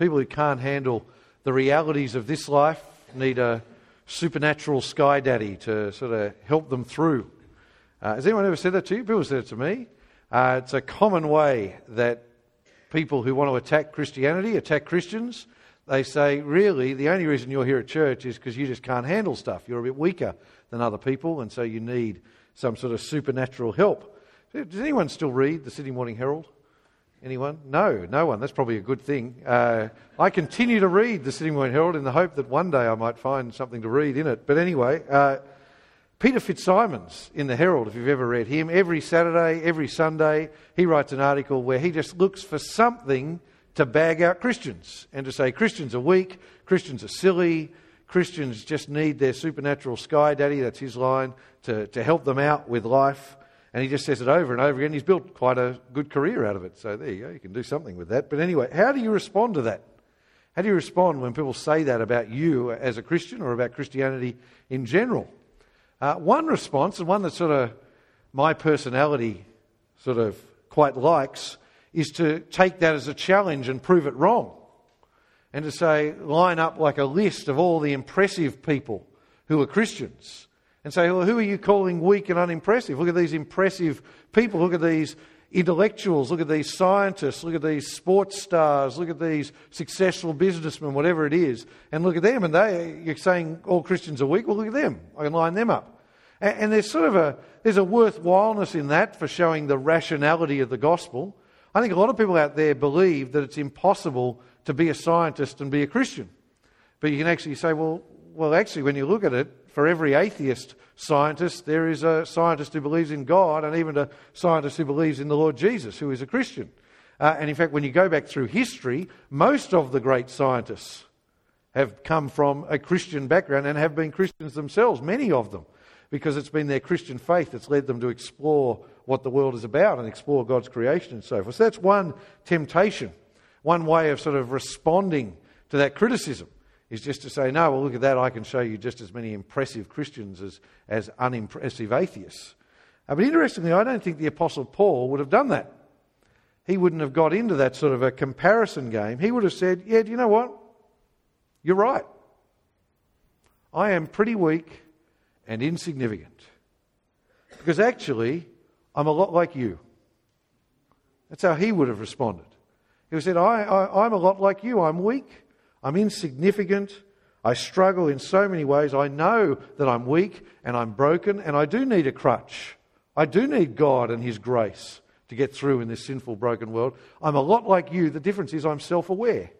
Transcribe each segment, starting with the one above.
people who can't handle the realities of this life need a supernatural sky daddy to sort of help them through. Uh, has anyone ever said that to you? People said it to me. Uh, it's a common way that people who want to attack Christianity attack Christians. They say, really, the only reason you're here at church is because you just can't handle stuff. You're a bit weaker than other people, and so you need some sort of supernatural help. Does anyone still read the Sydney Morning Herald? Anyone? No, no one. That's probably a good thing. Uh, I continue to read the Sydney Morning Herald in the hope that one day I might find something to read in it. But anyway, uh, Peter Fitzsimons in the Herald, if you've ever read him, every Saturday, every Sunday, he writes an article where he just looks for something to bag out Christians and to say Christians are weak, Christians are silly, Christians just need their supernatural sky daddy, that's his line, to, to help them out with life. And he just says it over and over again. He's built quite a good career out of it. So there you go. You can do something with that. But anyway, how do you respond to that? How do you respond when people say that about you as a Christian or about Christianity in general? Uh, one response, and one that sort of my personality sort of quite likes, is to take that as a challenge and prove it wrong. And to say, line up like a list of all the impressive people who are Christians and say, well, who are you calling weak and unimpressive? Look at these impressive people. Look at these intellectuals. Look at these scientists. Look at these sports stars. Look at these successful businessmen, whatever it is. And look at them. And they, you're saying all Christians are weak. Well, look at them. I can line them up. And, and there's sort of a, there's a worthwhileness in that for showing the rationality of the gospel. I think a lot of people out there believe that it's impossible to be a scientist and be a Christian. But you can actually say, well, well, actually, when you look at it, for every atheist scientist, there is a scientist who believes in God and even a scientist who believes in the Lord Jesus, who is a Christian. Uh, and in fact, when you go back through history, most of the great scientists have come from a Christian background and have been Christians themselves, many of them, because it's been their Christian faith that's led them to explore what the world is about and explore God's creation and so forth. So that's one temptation, one way of sort of responding to that criticism is just to say, no, well, look at that, I can show you just as many impressive Christians as, as unimpressive atheists. Uh, but interestingly, I don't think the Apostle Paul would have done that. He wouldn't have got into that sort of a comparison game. He would have said, yeah, do you know what? You're right. I am pretty weak and insignificant. Because actually, I'm a lot like you. That's how he would have responded. He would have said, I, I, I'm a lot like you. I'm weak. I'm insignificant. I struggle in so many ways. I know that I'm weak and I'm broken and I do need a crutch. I do need God and His grace to get through in this sinful, broken world. I'm a lot like you. The difference is I'm self aware.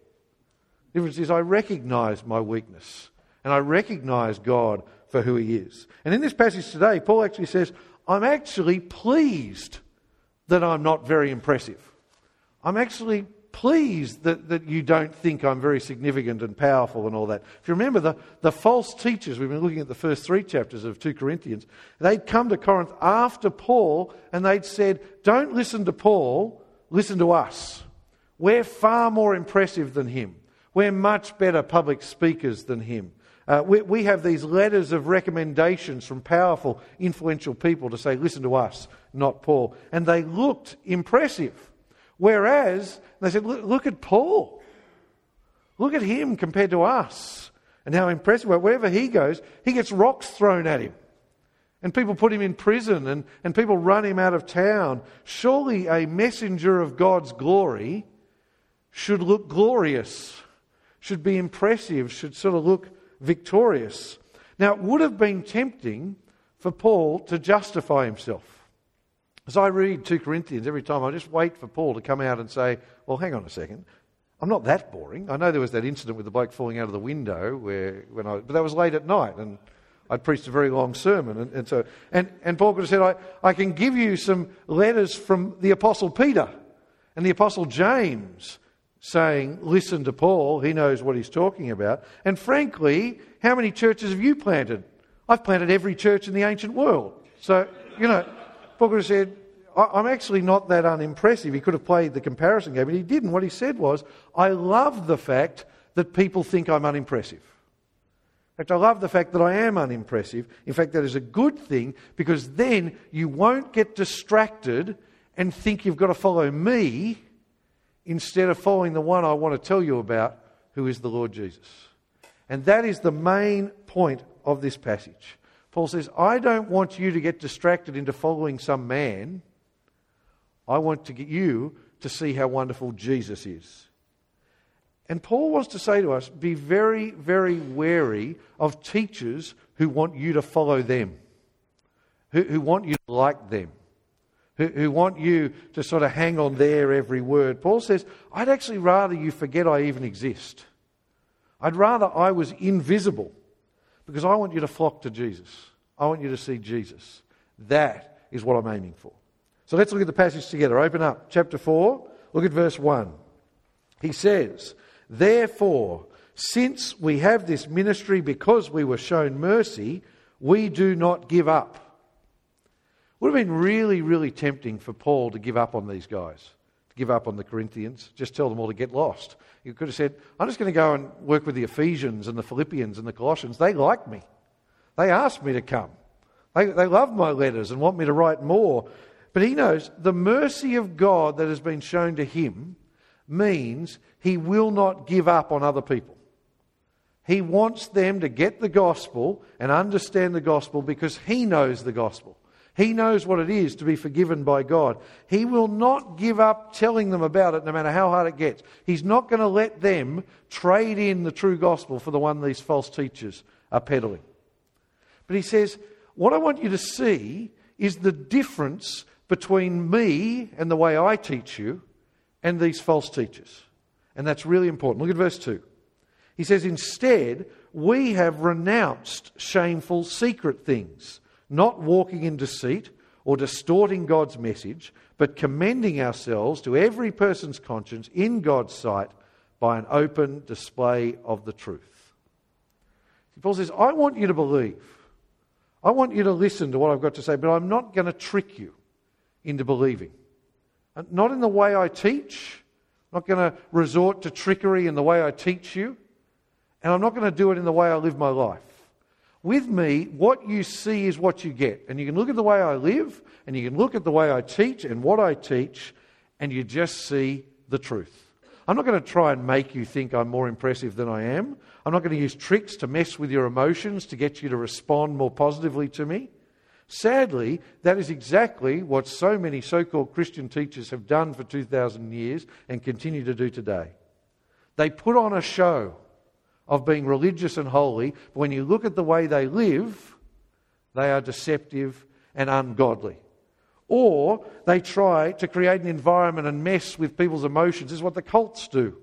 The difference is I recognize my weakness and I recognize God for who He is. And in this passage today, Paul actually says, I'm actually pleased that I'm not very impressive. I'm actually pleased that, that you don't think I'm very significant and powerful and all that. If you remember, the, the false teachers, we've been looking at the first three chapters of 2 Corinthians, they'd come to Corinth after Paul and they'd said, Don't listen to Paul, listen to us. We're far more impressive than him. We're much better public speakers than him. Uh, we, we have these letters of recommendations from powerful, influential people to say, Listen to us, not Paul. And they looked impressive. Whereas, they said, look, look, at Paul. Look at him compared to us. And how impressive. Wherever he goes, he gets rocks thrown at him. And people put him in prison and, and people run him out of town. Surely a messenger of God's glory should look glorious, should be impressive, should sort of look victorious. Now, it would have been tempting for Paul to justify himself. As I read 2 Corinthians every time, I just wait for Paul to come out and say, Well, hang on a second. I'm not that boring. I know there was that incident with the bloke falling out of the window, where, when I, but that was late at night, and I'd preached a very long sermon. And, and, so, and, and Paul could have said, I, I can give you some letters from the Apostle Peter and the Apostle James saying, Listen to Paul, he knows what he's talking about. And frankly, how many churches have you planted? I've planted every church in the ancient world. So, you know, Paul could have said, I'm actually not that unimpressive. He could have played the comparison game, but he didn't. What he said was, I love the fact that people think I'm unimpressive. In fact, I love the fact that I am unimpressive. In fact, that is a good thing because then you won't get distracted and think you've got to follow me instead of following the one I want to tell you about, who is the Lord Jesus. And that is the main point of this passage. Paul says, I don't want you to get distracted into following some man. I want to get you to see how wonderful Jesus is. And Paul wants to say to us be very, very wary of teachers who want you to follow them, who, who want you to like them, who, who want you to sort of hang on their every word. Paul says, I'd actually rather you forget I even exist. I'd rather I was invisible because I want you to flock to Jesus. I want you to see Jesus. That is what I'm aiming for. So let's look at the passage together. Open up chapter 4, look at verse 1. He says, Therefore, since we have this ministry because we were shown mercy, we do not give up. Would have been really, really tempting for Paul to give up on these guys, to give up on the Corinthians, just tell them all to get lost. He could have said, I'm just going to go and work with the Ephesians and the Philippians and the Colossians. They like me. They asked me to come. They, they love my letters and want me to write more. But he knows the mercy of God that has been shown to him means he will not give up on other people. He wants them to get the gospel and understand the gospel because he knows the gospel. He knows what it is to be forgiven by God. He will not give up telling them about it no matter how hard it gets. He's not going to let them trade in the true gospel for the one these false teachers are peddling. But he says, What I want you to see is the difference between me and the way I teach you and these false teachers. And that's really important. Look at verse 2. He says, Instead, we have renounced shameful secret things not walking in deceit or distorting God's message, but commending ourselves to every person's conscience in God's sight by an open display of the truth. Paul says, I want you to believe. I want you to listen to what I've got to say, but I'm not going to trick you into believing. Uh, not in the way I teach. I'm not going to resort to trickery in the way I teach you. And I'm not going to do it in the way I live my life. With me, what you see is what you get. And you can look at the way I live, and you can look at the way I teach and what I teach, and you just see the truth. I'm not going to try and make you think I'm more impressive than I am. I'm not going to use tricks to mess with your emotions to get you to respond more positively to me. Sadly, that is exactly what so many so called Christian teachers have done for 2,000 years and continue to do today. They put on a show of being religious and holy, but when you look at the way they live, they are deceptive and ungodly. Or they try to create an environment and mess with people's emotions. Is what the cults do.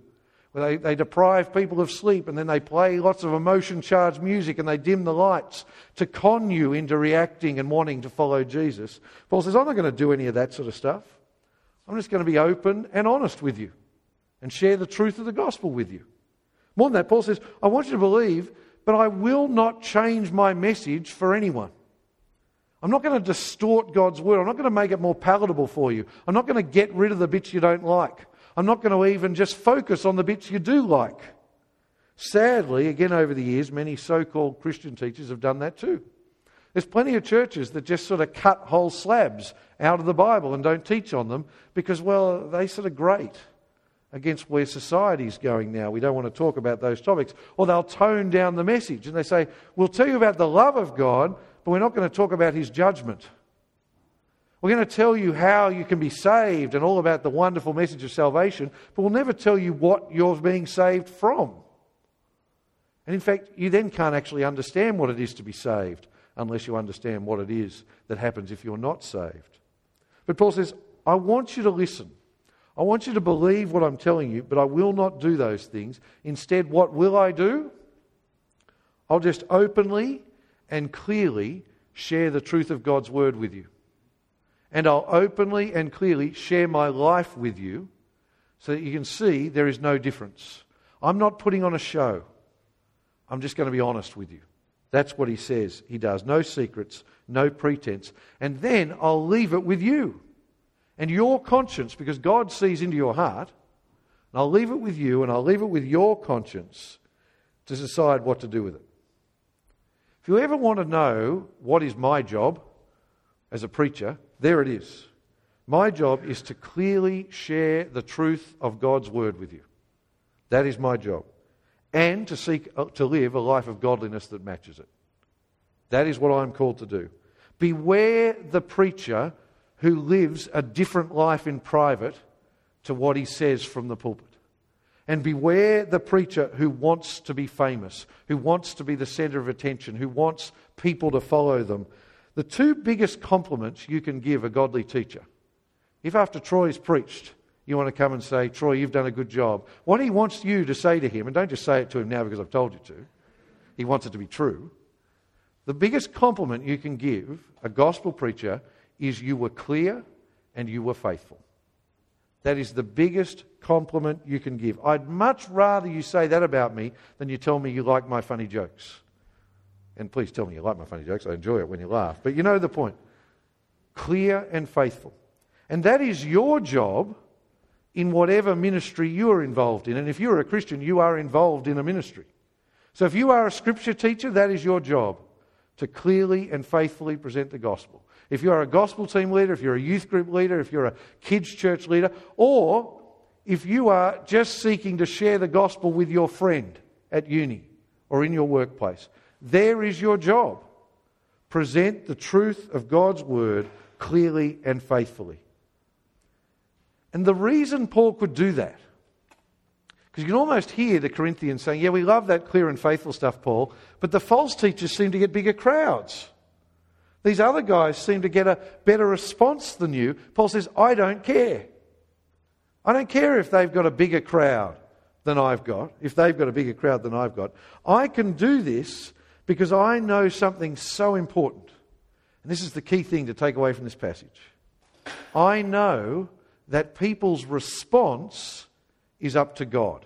They, they deprive people of sleep and then they play lots of emotion charged music and they dim the lights to con you into reacting and wanting to follow Jesus. Paul says, I'm not going to do any of that sort of stuff. I'm just going to be open and honest with you and share the truth of the gospel with you. More than that, Paul says, I want you to believe, but I will not change my message for anyone. I'm not going to distort God's word. I'm not going to make it more palatable for you. I'm not going to get rid of the bits you don't like. I'm not going to even just focus on the bits you do like. Sadly, again over the years, many so called Christian teachers have done that too. There's plenty of churches that just sort of cut whole slabs out of the Bible and don't teach on them because, well, they sort of grate against where society's going now. We don't want to talk about those topics. Or they'll tone down the message and they say, We'll tell you about the love of God, but we're not going to talk about his judgment. We're going to tell you how you can be saved and all about the wonderful message of salvation, but we'll never tell you what you're being saved from. And in fact, you then can't actually understand what it is to be saved unless you understand what it is that happens if you're not saved. But Paul says, I want you to listen. I want you to believe what I'm telling you, but I will not do those things. Instead, what will I do? I'll just openly and clearly share the truth of God's word with you. And I'll openly and clearly share my life with you so that you can see there is no difference. I'm not putting on a show. I'm just going to be honest with you. That's what he says he does. No secrets, no pretense. And then I'll leave it with you and your conscience, because God sees into your heart, and I'll leave it with you and I'll leave it with your conscience to decide what to do with it. If you ever want to know what is my job as a preacher, there it is. My job is to clearly share the truth of God's word with you. That is my job. And to seek uh, to live a life of godliness that matches it. That is what I'm called to do. Beware the preacher who lives a different life in private to what he says from the pulpit. And beware the preacher who wants to be famous, who wants to be the center of attention, who wants people to follow them. The two biggest compliments you can give a godly teacher. If after Troy's preached, you want to come and say, Troy, you've done a good job, what he wants you to say to him, and don't just say it to him now because I've told you to, he wants it to be true. The biggest compliment you can give a gospel preacher is you were clear and you were faithful. That is the biggest compliment you can give. I'd much rather you say that about me than you tell me you like my funny jokes. And please tell me you like my funny jokes. I enjoy it when you laugh. But you know the point. Clear and faithful. And that is your job in whatever ministry you are involved in. And if you're a Christian, you are involved in a ministry. So if you are a scripture teacher, that is your job to clearly and faithfully present the gospel. If you're a gospel team leader, if you're a youth group leader, if you're a kids' church leader, or if you are just seeking to share the gospel with your friend at uni or in your workplace, there is your job. Present the truth of God's word clearly and faithfully. And the reason Paul could do that, because you can almost hear the Corinthians saying, Yeah, we love that clear and faithful stuff, Paul, but the false teachers seem to get bigger crowds. These other guys seem to get a better response than you. Paul says, I don't care. I don't care if they've got a bigger crowd than I've got, if they've got a bigger crowd than I've got. I can do this because I know something so important. And this is the key thing to take away from this passage. I know that people's response is up to God.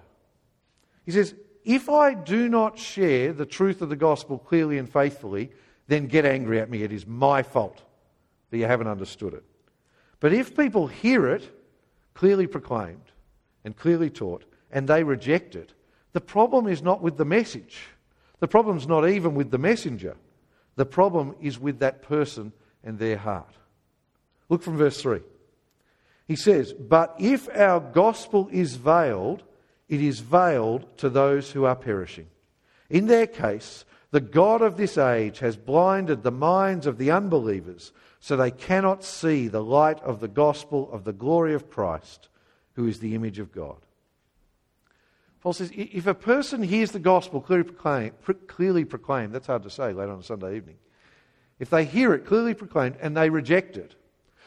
He says, if I do not share the truth of the gospel clearly and faithfully, then get angry at me. It is my fault that you haven't understood it. But if people hear it clearly proclaimed and clearly taught and they reject it, the problem is not with the message. The problem's not even with the messenger. The problem is with that person and their heart. Look from verse 3. He says, But if our gospel is veiled, it is veiled to those who are perishing. In their case, the God of this age has blinded the minds of the unbelievers so they cannot see the light of the gospel of the glory of Christ, who is the image of God. Paul says, if a person hears the gospel clearly proclaimed, clearly proclaimed, that's hard to say late on a Sunday evening. If they hear it clearly proclaimed and they reject it,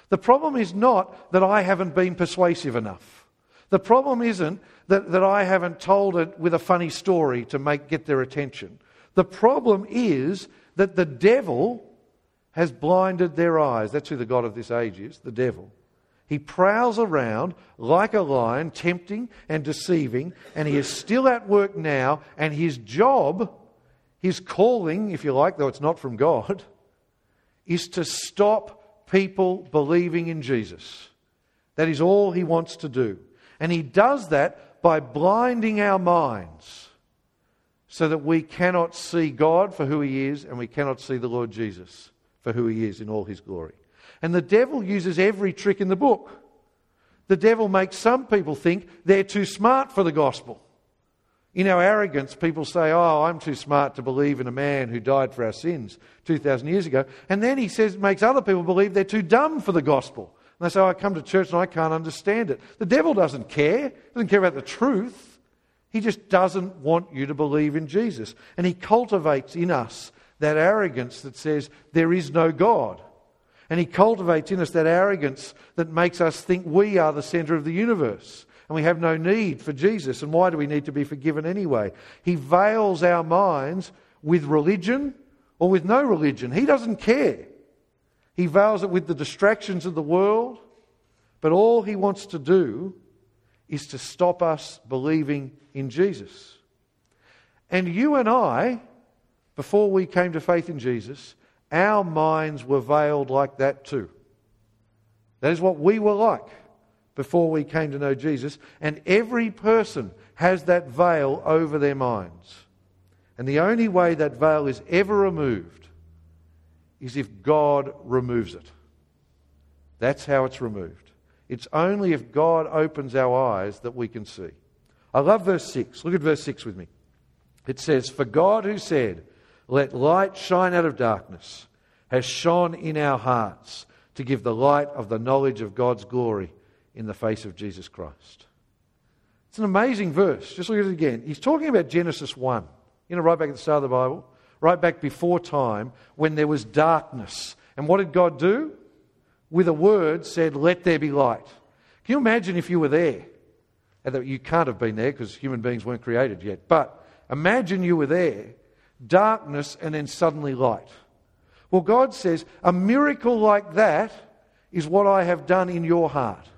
the problem is not that I haven't been persuasive enough. The problem isn't that, that I haven't told it with a funny story to make, get their attention. The problem is that the devil has blinded their eyes. That's who the God of this age is, the devil. He prowls around like a lion, tempting and deceiving, and he is still at work now, and his job, his calling, if you like, though it's not from God, is to stop people believing in Jesus. That is all he wants to do. And he does that by blinding our minds so that we cannot see God for who He is and we cannot see the Lord Jesus for who He is in all His glory. And the devil uses every trick in the book. The devil makes some people think they're too smart for the gospel. In our arrogance, people say, Oh, I'm too smart to believe in a man who died for our sins 2,000 years ago. And then he says, makes other people believe they're too dumb for the gospel. And they say, oh, I come to church and I can't understand it. The devil doesn't care, he doesn't care about the truth. He just doesn't want you to believe in Jesus. And he cultivates in us that arrogance that says there is no God. And he cultivates in us that arrogance that makes us think we are the center of the universe and we have no need for Jesus. And why do we need to be forgiven anyway? He veils our minds with religion or with no religion. He doesn't care. He veils it with the distractions of the world. But all he wants to do is to stop us believing in Jesus. And you and I, before we came to faith in Jesus, our minds were veiled like that too. That is what we were like before we came to know Jesus. And every person has that veil over their minds. And the only way that veil is ever removed is if God removes it. That's how it's removed. It's only if God opens our eyes that we can see. I love verse 6. Look at verse 6 with me. It says, For God who said, Let light shine out of darkness, has shone in our hearts to give the light of the knowledge of God's glory in the face of Jesus Christ. It's an amazing verse. Just look at it again. He's talking about Genesis 1, you know, right back at the start of the Bible, right back before time when there was darkness. And what did God do? With a word said, Let there be light. Can you imagine if you were there? And You can't have been there because human beings weren't created yet. But imagine you were there, darkness, and then suddenly light. Well, God says, a miracle like that is what I have done in your heart.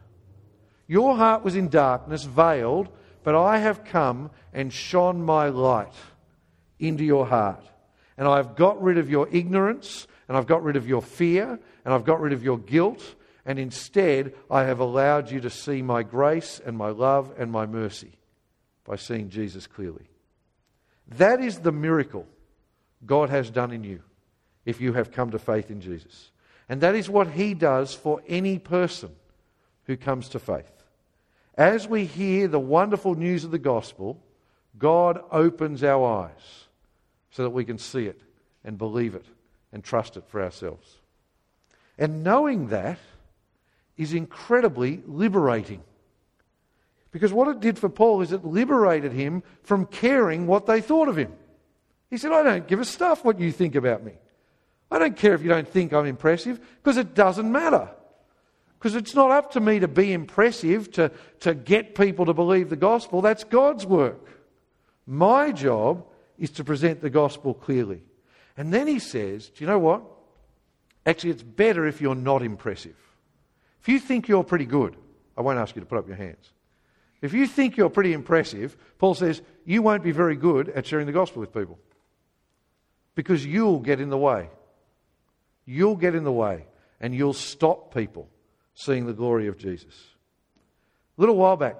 Your heart was in darkness, veiled, but I have come and shone my light into your heart. And I've got rid of your ignorance, and I've got rid of your fear, and I've got rid of your guilt, and instead I have allowed you to see my grace and my love and my mercy by seeing Jesus clearly. That is the miracle God has done in you if you have come to faith in Jesus. And that is what He does for any person who comes to faith. As we hear the wonderful news of the gospel, God opens our eyes so that we can see it and believe it and trust it for ourselves. And knowing that is incredibly liberating. Because what it did for Paul is it liberated him from caring what they thought of him. He said, I don't give a stuff what you think about me. I don't care if you don't think I'm impressive, because it doesn't matter. Because it's not up to me to be impressive, to, to get people to believe the gospel. That's God's work. My job is to present the gospel clearly. And then he says, Do you know what? Actually, it's better if you're not impressive. If you think you're pretty good, I won't ask you to put up your hands. If you think you're pretty impressive, Paul says, you won't be very good at sharing the gospel with people because you'll get in the way. You'll get in the way and you'll stop people seeing the glory of Jesus. A little while back,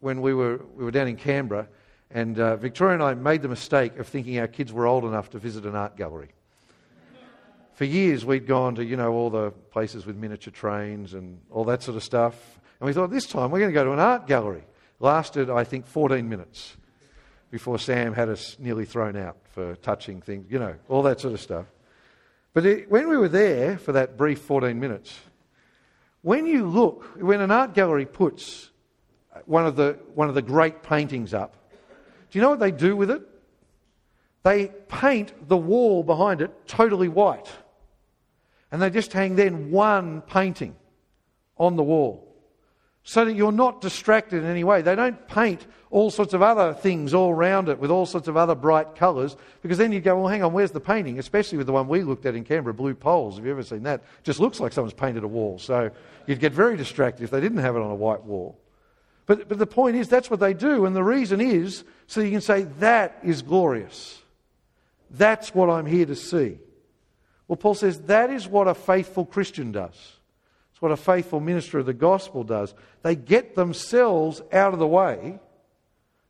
when we were, we were down in Canberra, and uh, Victoria and I made the mistake of thinking our kids were old enough to visit an art gallery. For years, we'd gone to, you know, all the places with miniature trains and all that sort of stuff. And we thought, this time we're going to go to an art gallery. Lasted, I think, 14 minutes before Sam had us nearly thrown out for touching things, you know, all that sort of stuff. But it, when we were there for that brief 14 minutes, when you look, when an art gallery puts one of the, one of the great paintings up, do you know what they do with it? They paint the wall behind it totally white. And they just hang then one painting on the wall so that you're not distracted in any way. They don't paint all sorts of other things all around it with all sorts of other bright colours because then you'd go, well, hang on, where's the painting? Especially with the one we looked at in Canberra, Blue Poles. Have you ever seen that? Just looks like someone's painted a wall. So you'd get very distracted if they didn't have it on a white wall. But, but the point is, that's what they do. And the reason is so you can say, that is glorious. That's what I'm here to see. Well, Paul says that is what a faithful Christian does. It's what a faithful minister of the gospel does. They get themselves out of the way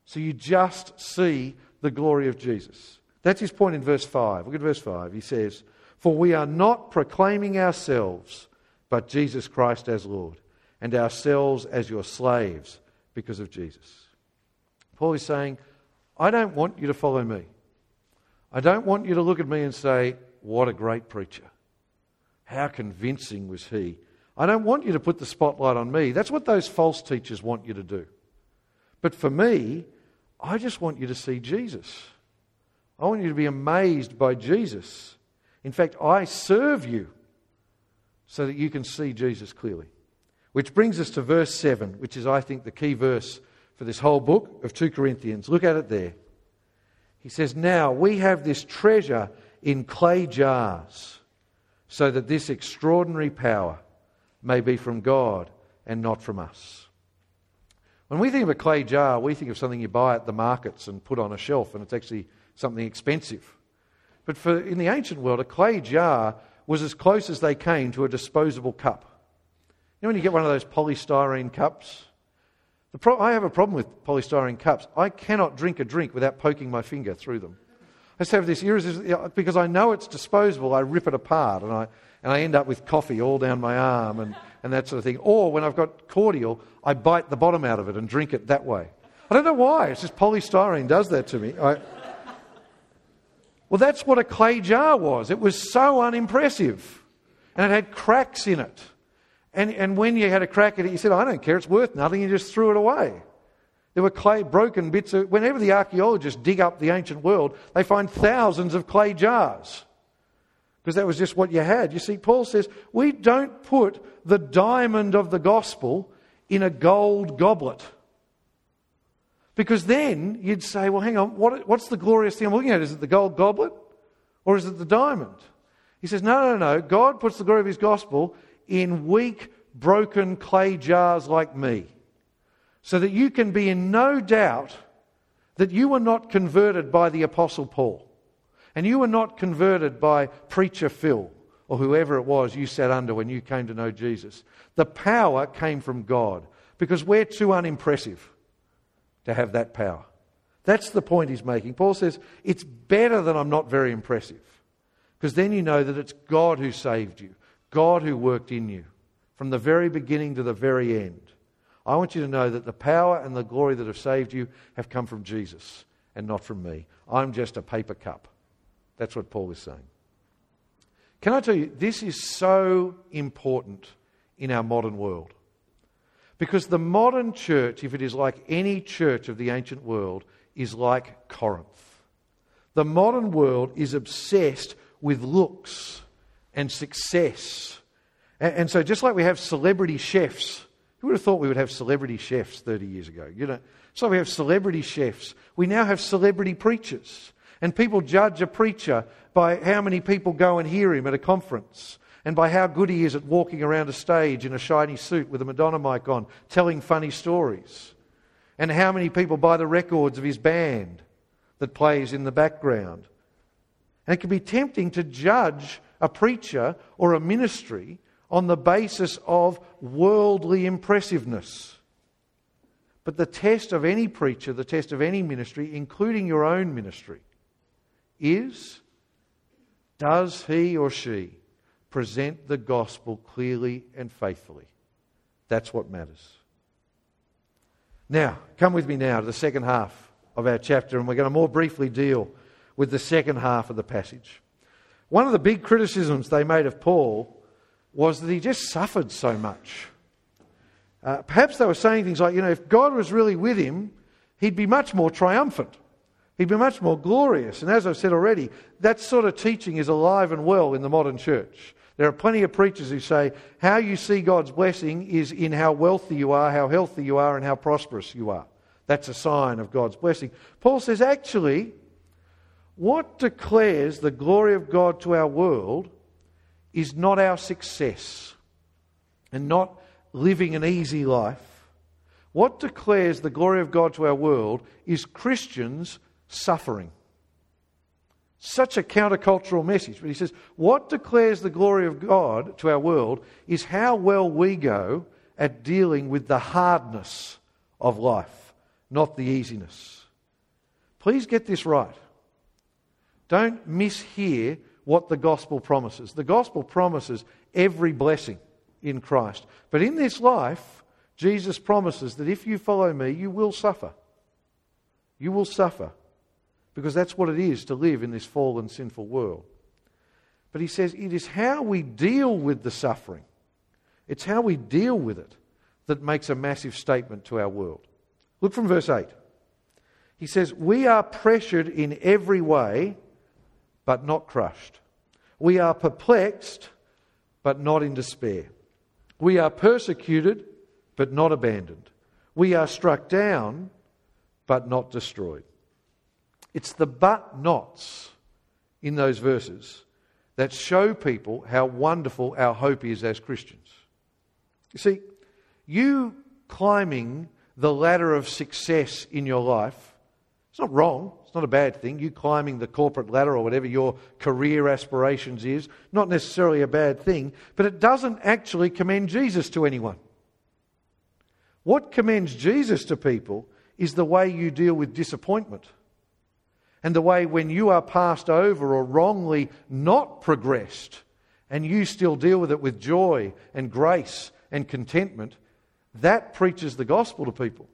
so you just see the glory of Jesus. That's his point in verse 5. Look at verse 5. He says, For we are not proclaiming ourselves, but Jesus Christ as Lord, and ourselves as your slaves because of Jesus. Paul is saying, I don't want you to follow me. I don't want you to look at me and say, What a great preacher. How convincing was he? I don't want you to put the spotlight on me. That's what those false teachers want you to do. But for me, I just want you to see Jesus. I want you to be amazed by Jesus. In fact, I serve you so that you can see Jesus clearly. Which brings us to verse 7, which is, I think, the key verse for this whole book of 2 Corinthians. Look at it there. He says, Now we have this treasure in clay jars, so that this extraordinary power may be from God and not from us. When we think of a clay jar, we think of something you buy at the markets and put on a shelf, and it's actually something expensive. But for, in the ancient world, a clay jar was as close as they came to a disposable cup. You know when you get one of those polystyrene cups? Pro- I have a problem with polystyrene cups. I cannot drink a drink without poking my finger through them. Let's have this irresistible, because I know it's disposable, I rip it apart and I, and I end up with coffee all down my arm and, and that sort of thing. Or when I've got cordial, I bite the bottom out of it and drink it that way. I don't know why, it's just polystyrene does that to me. I, well, that's what a clay jar was. It was so unimpressive. And it had cracks in it. And, and when you had a crack at it, you said, I don't care, it's worth nothing. You just threw it away. There were clay, broken bits of. Whenever the archaeologists dig up the ancient world, they find thousands of clay jars. Because that was just what you had. You see, Paul says, we don't put the diamond of the gospel in a gold goblet. Because then you'd say, well, hang on, what, what's the glorious thing I'm looking at? Is it the gold goblet or is it the diamond? He says, no, no, no. God puts the glory of his gospel in weak, broken clay jars like me so that you can be in no doubt that you were not converted by the Apostle Paul and you were not converted by Preacher Phil or whoever it was you sat under when you came to know Jesus. The power came from God because we're too unimpressive to have that power. That's the point he's making. Paul says, It's better that I'm not very impressive. Because then you know that it's God who saved you, God who worked in you from the very beginning to the very end. I want you to know that the power and the glory that have saved you have come from Jesus and not from me. I'm just a paper cup. That's what Paul is saying. Can I tell you, this is so important in our modern world. Because the modern church, if it is like any church of the ancient world, is like Corinth. The modern world is obsessed with looks and success. And, and, so, just like we have celebrity chefs, who would have thought we would have celebrity chefs 30 years ago? You know, so we have celebrity chefs. We now have celebrity preachers. And people judge a preacher by how many people go and hear him at a conference and by how good he is at walking around a stage in a shiny suit with a Madonna mic on, telling funny stories, and how many people buy the records of his band that plays in the background. And it can be tempting to judge a preacher or a ministry on the basis of worldly impressiveness. But the test of any preacher, the test of any ministry, including your own ministry, is does he or she present the gospel clearly and faithfully. That's what matters. Now, come with me now to the second half of our chapter, and we're going to more briefly deal with the second half of the passage. One of the big criticisms they made of Paul was that he just suffered so much. Uh, perhaps they were saying things like, you know, if God was really with him, he'd be much more triumphant. He'd be much more glorious. And as I've said already, that sort of teaching is alive and well in the modern church. There are plenty of preachers who say how you see God's blessing is in how wealthy you are, how healthy you are, and how prosperous you are. That's a sign of God's blessing. Paul says, actually, what declares the glory of God to our world is not our success and not living an easy life. What declares the glory of God to our world is Christians suffering. Such a countercultural message. But he says, what declares the glory of God to our world is how well we go at dealing with the hardness of life, not the easiness. Please get this right. Don't mishear what the gospel promises. The gospel promises every blessing in Christ. But in this life, Jesus promises that if you follow me, you will suffer. You will suffer because that's what it is to live in this fallen, sinful world. But he says it is how we deal with the suffering, it's how we deal with it that makes a massive statement to our world. Look from verse 8. He says, We are pressured in every way, but not crushed. We are perplexed, but not in despair. We are persecuted, but not abandoned. We are struck down, but not destroyed. It's the but nots in those verses that show people how wonderful our hope is as Christians. You see, you climbing the ladder of success in your life, it's not wrong. It's not a bad thing. You climbing the corporate ladder or whatever your career aspirations is, not necessarily a bad thing, but it doesn't actually commend Jesus to anyone. What commends Jesus to people is the way you deal with disappointment And the way when you are passed over or wrongly not progressed, and you still deal with it with joy and grace and contentment, that preaches the gospel to people.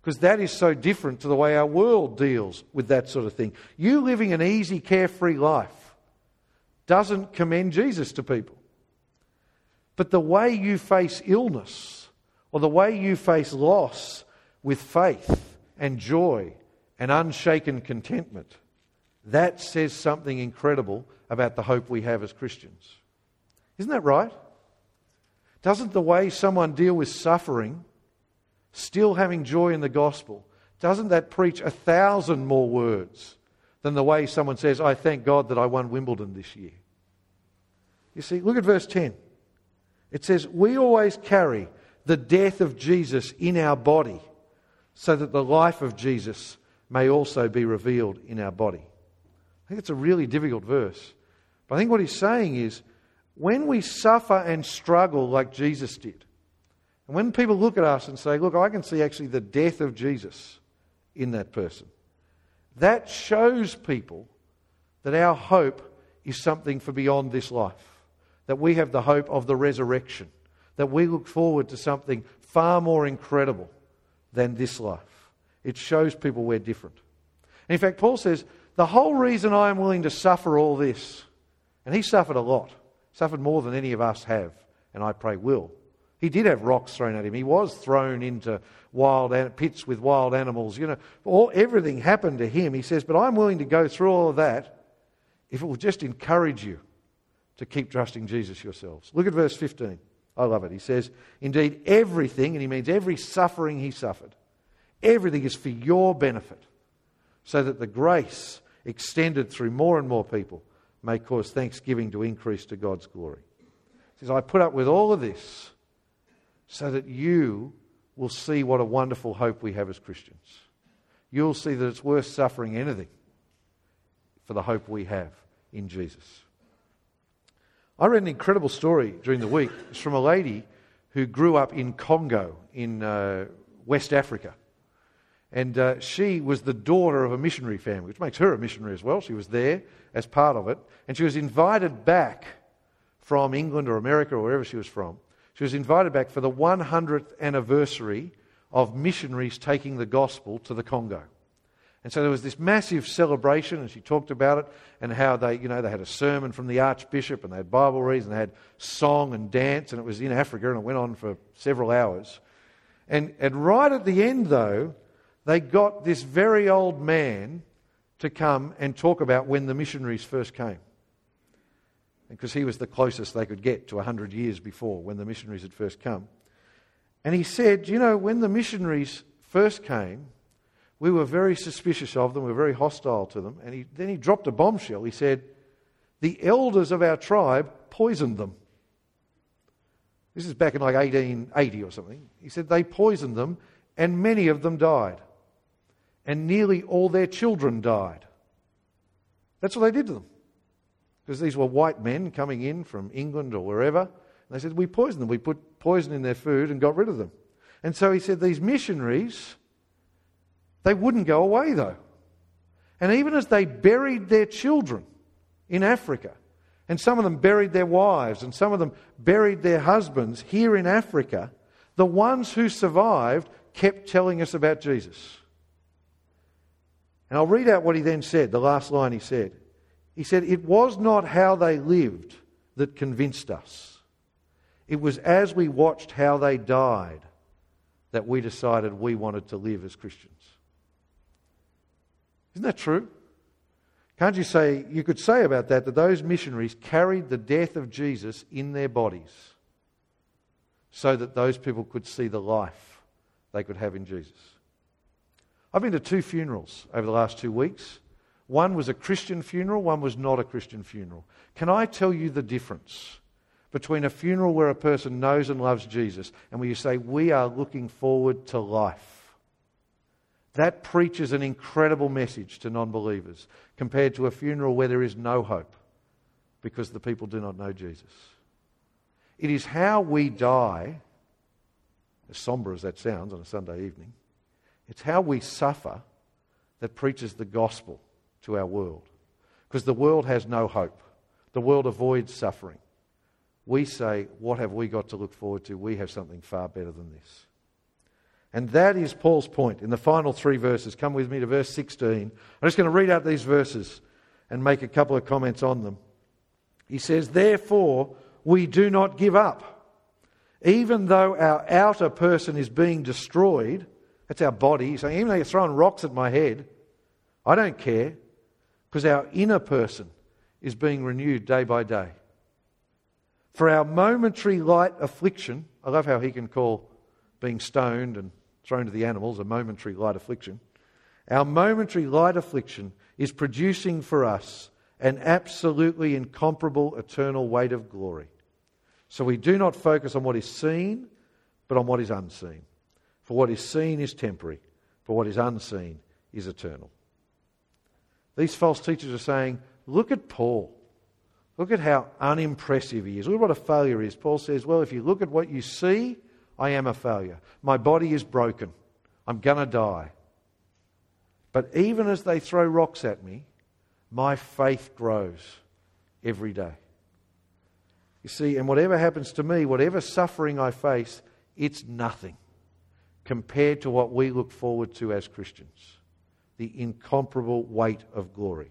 Because that is so different to the way our world deals with that sort of thing. You living an easy, carefree life doesn't commend Jesus to people. But the way you face illness or the way you face loss with faith and joy and unshaken contentment, that says something incredible about the hope we have as Christians. Isn't that right? Doesn't the way someone deal with suffering, still having joy in the gospel, doesn't that preach a thousand more words than the way someone says, I thank God that I won Wimbledon this year? You see, look at verse 10. It says, We always carry the death of Jesus in our body so that the life of Jesus may also be revealed in our body. I think it's a really difficult verse. But I think what he's saying is when we suffer and struggle like Jesus did, and when people look at us and say, Look, I can see actually the death of Jesus in that person, that shows people that our hope is something for beyond this life, that we have the hope of the resurrection, that we look forward to something far more incredible than this life. It shows people we're different. And in fact, Paul says, The whole reason I am willing to suffer all this, and he suffered a lot suffered more than any of us have, and I pray will. He did have rocks thrown at him. He was thrown into wild pits with wild animals. You know, all, everything happened to him. He says, But I'm willing to go through all of that if it will just encourage you to keep trusting Jesus yourselves. Look at verse 15. I love it. He says, Indeed, everything, and he means every suffering he suffered, everything is for your benefit, so that the grace extended through more and more people may cause thanksgiving to increase to God's glory. He says, I put up with all of this so that you will see what a wonderful hope we have as Christians. You'll see that it's worth suffering anything for the hope we have in Jesus. I read an incredible story during the week. It's from a lady who grew up in Congo in uh, West Africa. And uh, she was the daughter of a missionary family, which makes her a missionary as well. She was there as part of it. And she was invited back from England or America or wherever she was from. She was invited back for the 100th anniversary of missionaries taking the gospel to the Congo. And so there was this massive celebration, and she talked about it and how they, you know, they had a sermon from the Archbishop and they had Bible readings and they had song and dance, and it was in Africa and it went on for several hours. And, and right at the end, though, they got this very old man to come and talk about when the missionaries first came. Because he was the closest they could get to 100 years before when the missionaries had first come. And he said, You know, when the missionaries first came, we were very suspicious of them, we were very hostile to them. And he, then he dropped a bombshell. He said, The elders of our tribe poisoned them. This is back in like 1880 or something. He said, They poisoned them, and many of them died and nearly all their children died. That's what they did to them. Because these were white men coming in from England or wherever. And they said, We poisoned them. We put poison in their food and got rid of them. And so he said, These missionaries, they wouldn't go away though. And even as they buried their children in Africa, and some of them buried their wives, and some of them buried their husbands here in Africa, the ones who survived kept telling us about Jesus. And I'll read out what he then said, the last line he said. He said, It was not how they lived that convinced us. It was as we watched how they died that we decided we wanted to live as Christians. Isn't that true? Can't you say, you could say about that, that those missionaries carried the death of Jesus in their bodies so that those people could see the life they could have in Jesus? I've been to two funerals over the last two weeks. One was a Christian funeral, one was not a Christian funeral. Can I tell you the difference between a funeral where a person knows and loves Jesus and where you say, We are looking forward to life? That preaches an incredible message to non believers compared to a funeral where there is no hope because the people do not know Jesus. It is how we die, as somber as that sounds on a Sunday evening, it's how we suffer that preaches the gospel to our world. Because the world has no hope, the world avoids suffering. We say, What have we got to look forward to? We have something far better than this. And that is Paul's point in the final three verses. Come with me to verse 16. I'm just going to read out these verses and make a couple of comments on them. He says, Therefore, we do not give up. Even though our outer person is being destroyed, that's our body. So even though you're throwing rocks at my head, I don't care because our inner person is being renewed day by day. For our momentary light affliction, I love how he can call being stoned and thrown to the animals, a momentary light affliction. Our momentary light affliction is producing for us an absolutely incomparable eternal weight of glory. So we do not focus on what is seen, but on what is unseen. For what is seen is temporary, for what is unseen is eternal. These false teachers are saying, look at Paul. Look at how unimpressive he is. Look at what a failure is. Paul says, well, if you look at what you see, I am a failure. My body is broken. I'm going to die. But even as they throw rocks at me, my faith grows every day. You see, and whatever happens to me, whatever suffering I face, it's nothing compared to what we look forward to as Christians the incomparable weight of glory.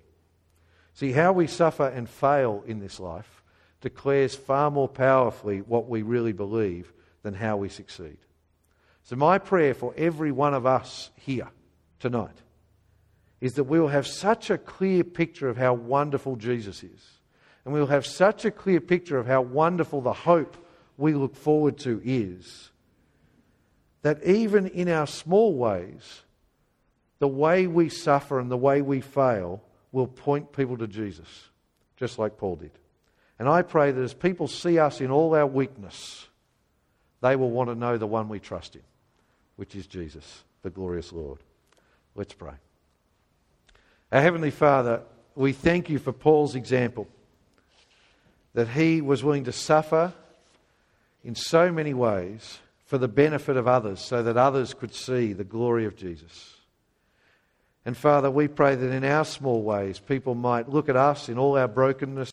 See, how we suffer and fail in this life declares far more powerfully what we really believe than how we succeed. So, my prayer for every one of us here tonight is that we will have such a clear picture of how wonderful Jesus is. And we'll have such a clear picture of how wonderful the hope we look forward to is. That even in our small ways, the way we suffer and the way we fail will point people to Jesus, just like Paul did. And I pray that as people see us in all our weakness, they will want to know the one we trust in, which is Jesus, the glorious Lord. Let's pray. Our Heavenly Father, we thank you for Paul's example that he was willing to suffer in so many ways for the benefit of others so that others could see the glory of Jesus. And Father, we pray that in our small ways, people might look at us in all our brokenness.